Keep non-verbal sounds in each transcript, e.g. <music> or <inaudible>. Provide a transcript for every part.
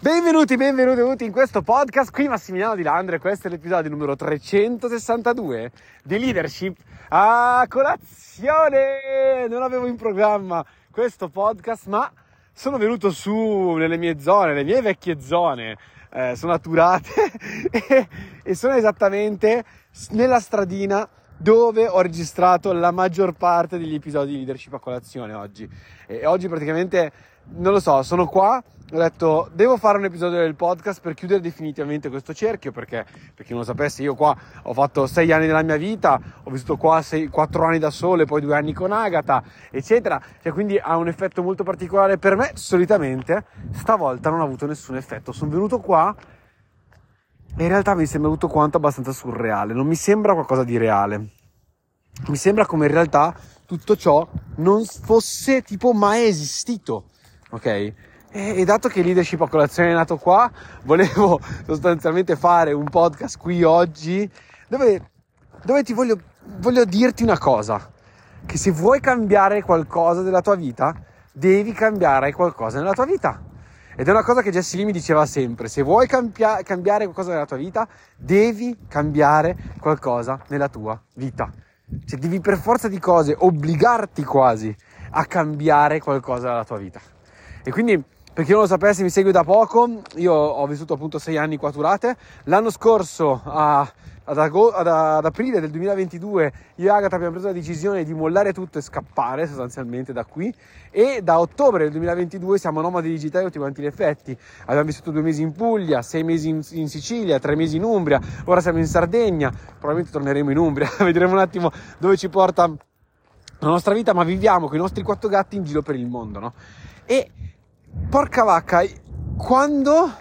Benvenuti, benvenuti, in questo podcast. Qui Massimiliano Di Landro e questo è l'episodio numero 362 di Leadership a colazione. Non avevo in programma questo podcast, ma sono venuto su nelle mie zone, le mie vecchie zone. Eh, sono atturate <laughs> e, e sono esattamente nella stradina dove ho registrato la maggior parte degli episodi di leadership a colazione oggi. E oggi praticamente, non lo so, sono qua ho detto devo fare un episodio del podcast per chiudere definitivamente questo cerchio perché per chi non lo sapesse io qua ho fatto sei anni della mia vita ho vissuto qua sei, quattro anni da solo e poi due anni con Agata eccetera. Cioè quindi ha un effetto molto particolare per me. Solitamente stavolta non ha avuto nessun effetto. Sono venuto qua e in realtà mi sembra tutto quanto abbastanza surreale. Non mi sembra qualcosa di reale. Mi sembra come in realtà tutto ciò non fosse tipo mai esistito ok e, dato che leadership a colazione è nato qua, volevo <laughs> sostanzialmente fare un podcast qui oggi dove, dove ti voglio, voglio dirti una cosa, che se vuoi cambiare qualcosa della tua vita, devi cambiare qualcosa nella tua vita. Ed è una cosa che Jesse Lee mi diceva sempre, se vuoi cambia- cambiare qualcosa nella tua vita, devi cambiare qualcosa nella tua vita. Cioè devi per forza di cose obbligarti quasi a cambiare qualcosa nella tua vita. E quindi per chi non lo sapesse, mi segue da poco, io ho vissuto appunto sei anni qua Turate. L'anno scorso, a, ad, ago, ad, ad, aprile del 2022, io e Agatha abbiamo preso la decisione di mollare tutto e scappare sostanzialmente da qui. E da ottobre del 2022 siamo nomadi digitali a tutti quanti gli effetti. Abbiamo vissuto due mesi in Puglia, sei mesi in, in Sicilia, tre mesi in Umbria, ora siamo in Sardegna, probabilmente torneremo in Umbria, <laughs> vedremo un attimo dove ci porta la nostra vita, ma viviamo con i nostri quattro gatti in giro per il mondo, no? E porca vacca, quando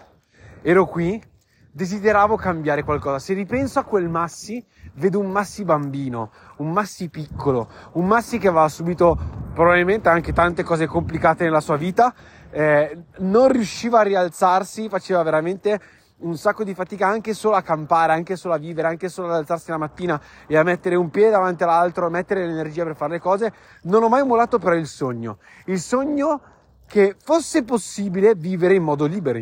ero qui desideravo cambiare qualcosa. Se ripenso a quel Massi, vedo un Massi bambino, un Massi piccolo, un Massi che aveva subito probabilmente anche tante cose complicate nella sua vita, eh, non riusciva a rialzarsi, faceva veramente un sacco di fatica anche solo a campare, anche solo a vivere, anche solo ad alzarsi la mattina e a mettere un piede davanti all'altro, a mettere l'energia per fare le cose. Non ho mai mollato però il sogno. Il sogno che fosse possibile vivere in modo libero.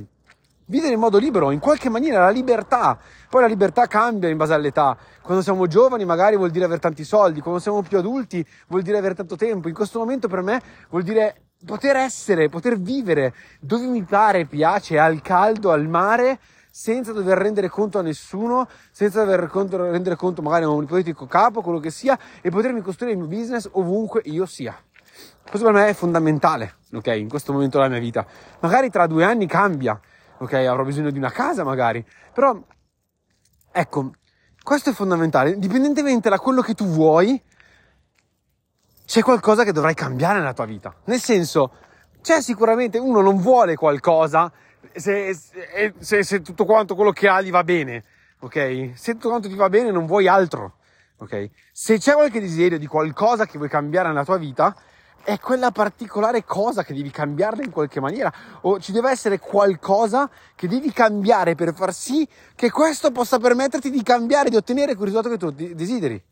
Vivere in modo libero, in qualche maniera, la libertà. Poi la libertà cambia in base all'età. Quando siamo giovani magari vuol dire avere tanti soldi, quando siamo più adulti vuol dire avere tanto tempo. In questo momento per me vuol dire poter essere, poter vivere dove mi pare, piace, al caldo, al mare, senza dover rendere conto a nessuno, senza dover rendere conto magari a un ipotetico capo, quello che sia, e potermi costruire il mio business ovunque io sia. Questo per me è fondamentale, ok? In questo momento della mia vita. Magari tra due anni cambia, ok? Avrò bisogno di una casa magari. Però, ecco, questo è fondamentale. Indipendentemente da quello che tu vuoi, c'è qualcosa che dovrai cambiare nella tua vita. Nel senso, c'è sicuramente uno non vuole qualcosa se, se, se, tutto quanto quello che ha gli va bene, ok? Se tutto quanto ti va bene non vuoi altro, ok? Se c'è qualche desiderio di qualcosa che vuoi cambiare nella tua vita, è quella particolare cosa che devi cambiarla in qualche maniera o ci deve essere qualcosa che devi cambiare per far sì che questo possa permetterti di cambiare, di ottenere quel risultato che tu desideri.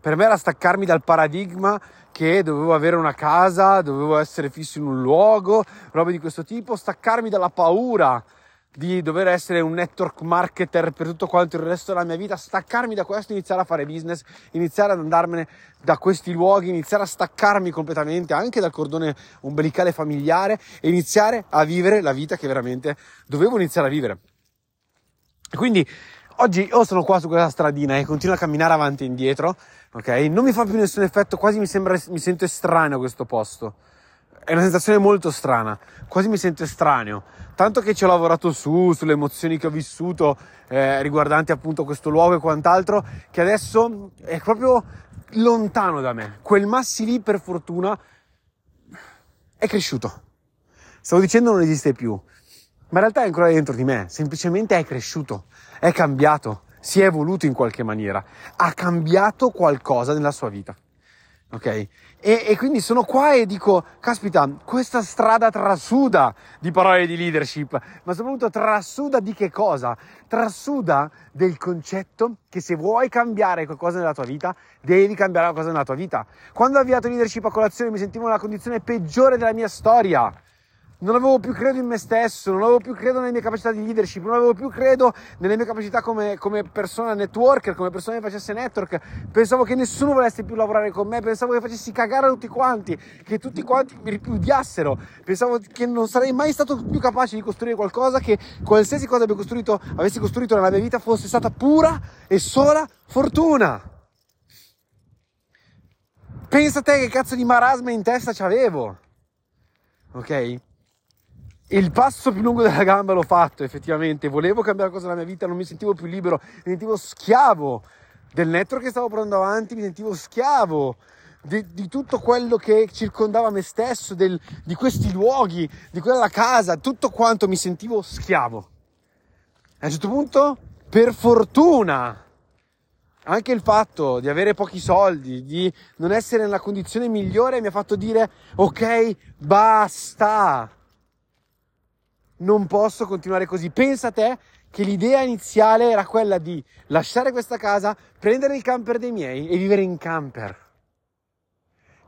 Per me era staccarmi dal paradigma che dovevo avere una casa, dovevo essere fisso in un luogo, robe di questo tipo, staccarmi dalla paura di dover essere un network marketer per tutto quanto il resto della mia vita, staccarmi da questo, iniziare a fare business, iniziare ad andarmene da questi luoghi, iniziare a staccarmi completamente anche dal cordone ombelicale familiare e iniziare a vivere la vita che veramente dovevo iniziare a vivere. Quindi oggi io sono qua su questa stradina e continuo a camminare avanti e indietro, ok? Non mi fa più nessun effetto, quasi mi sembra, mi sento estraneo questo posto è una sensazione molto strana, quasi mi sento estraneo, tanto che ci ho lavorato su, sulle emozioni che ho vissuto eh, riguardanti appunto questo luogo e quant'altro, che adesso è proprio lontano da me. Quel massi lì, per fortuna, è cresciuto. Stavo dicendo non esiste più, ma in realtà è ancora dentro di me, semplicemente è cresciuto, è cambiato, si è evoluto in qualche maniera, ha cambiato qualcosa nella sua vita ok? E, e, quindi sono qua e dico, caspita, questa strada trasuda di parole di leadership, ma soprattutto trasuda di che cosa? Trasuda del concetto che se vuoi cambiare qualcosa nella tua vita, devi cambiare qualcosa nella tua vita. Quando ho avviato leadership a colazione mi sentivo nella condizione peggiore della mia storia. Non avevo più credo in me stesso, non avevo più credo nelle mie capacità di leadership, non avevo più credo nelle mie capacità come, come persona networker, come persona che facesse network, pensavo che nessuno volesse più lavorare con me, pensavo che facessi cagare tutti quanti, che tutti quanti mi ripudiassero, pensavo che non sarei mai stato più capace di costruire qualcosa, che qualsiasi cosa costruito, avessi costruito nella mia vita fosse stata pura e sola fortuna. Pensa te che cazzo di marasma in testa c'avevo. Ok? Il passo più lungo della gamba l'ho fatto effettivamente, volevo cambiare cosa nella mia vita, non mi sentivo più libero, mi sentivo schiavo del network che stavo portando avanti, mi sentivo schiavo di, di tutto quello che circondava me stesso, del, di questi luoghi, di quella casa, tutto quanto mi sentivo schiavo. A un certo punto, per fortuna, anche il fatto di avere pochi soldi, di non essere nella condizione migliore mi ha fatto dire ok, basta non posso continuare così. Pensa a te che l'idea iniziale era quella di lasciare questa casa, prendere il camper dei miei e vivere in camper.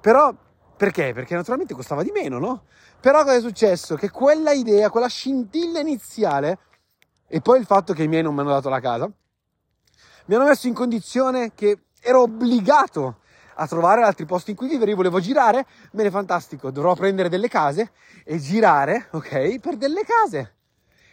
Però, perché? Perché naturalmente costava di meno, no? Però cosa è successo? Che quella idea, quella scintilla iniziale, e poi il fatto che i miei non mi hanno dato la casa, mi hanno messo in condizione che ero obbligato a trovare altri posti in cui vivere, io volevo girare, bene fantastico, dovrò prendere delle case e girare, ok, per delle case.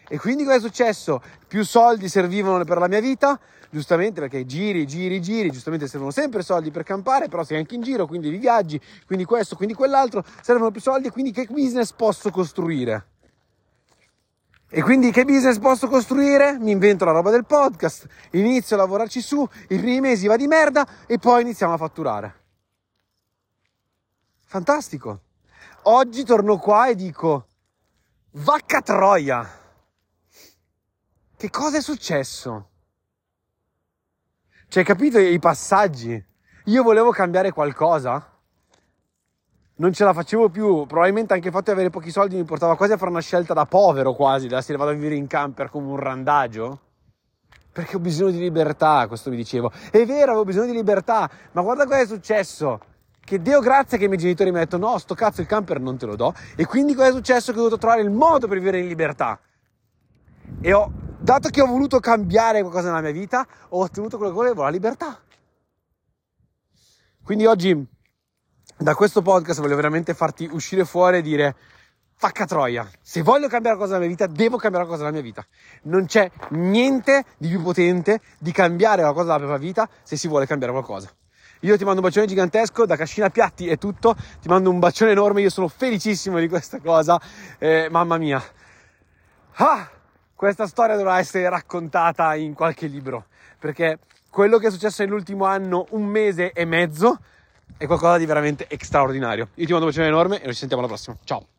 E quindi cosa è successo? Più soldi servivano per la mia vita, giustamente perché giri, giri, giri, giustamente servono sempre soldi per campare, però sei anche in giro, quindi viaggi, quindi questo, quindi quell'altro, servono più soldi, quindi che business posso costruire? E quindi che business posso costruire? Mi invento la roba del podcast, inizio a lavorarci su, i primi mesi va di merda e poi iniziamo a fatturare. Fantastico. Oggi torno qua e dico, vacca troia. Che cosa è successo? Cioè, capito i passaggi? Io volevo cambiare qualcosa non ce la facevo più. Probabilmente anche il fatto di avere pochi soldi mi portava quasi a fare una scelta da povero, quasi, da se vado a vivere in camper come un randagio. Perché ho bisogno di libertà, questo mi dicevo. È vero, avevo bisogno di libertà, ma guarda cosa è successo. Che Dio grazie che i miei genitori mi hanno detto no, sto cazzo il camper non te lo do. E quindi cosa è successo? Che ho dovuto trovare il modo per vivere in libertà. E ho, dato che ho voluto cambiare qualcosa nella mia vita, ho ottenuto quello che volevo, la libertà. Quindi oggi da questo podcast voglio veramente farti uscire fuori e dire Facca troia, se voglio cambiare qualcosa nella mia vita, devo cambiare qualcosa nella mia vita. Non c'è niente di più potente di cambiare qualcosa nella propria vita se si vuole cambiare qualcosa. Io ti mando un bacione gigantesco, da Cascina Piatti è tutto, ti mando un bacione enorme, io sono felicissimo di questa cosa, eh, mamma mia. Ah, questa storia dovrà essere raccontata in qualche libro, perché quello che è successo nell'ultimo anno, un mese e mezzo, è qualcosa di veramente straordinario. Io ti mando un bacione enorme e noi ci sentiamo alla prossima. Ciao!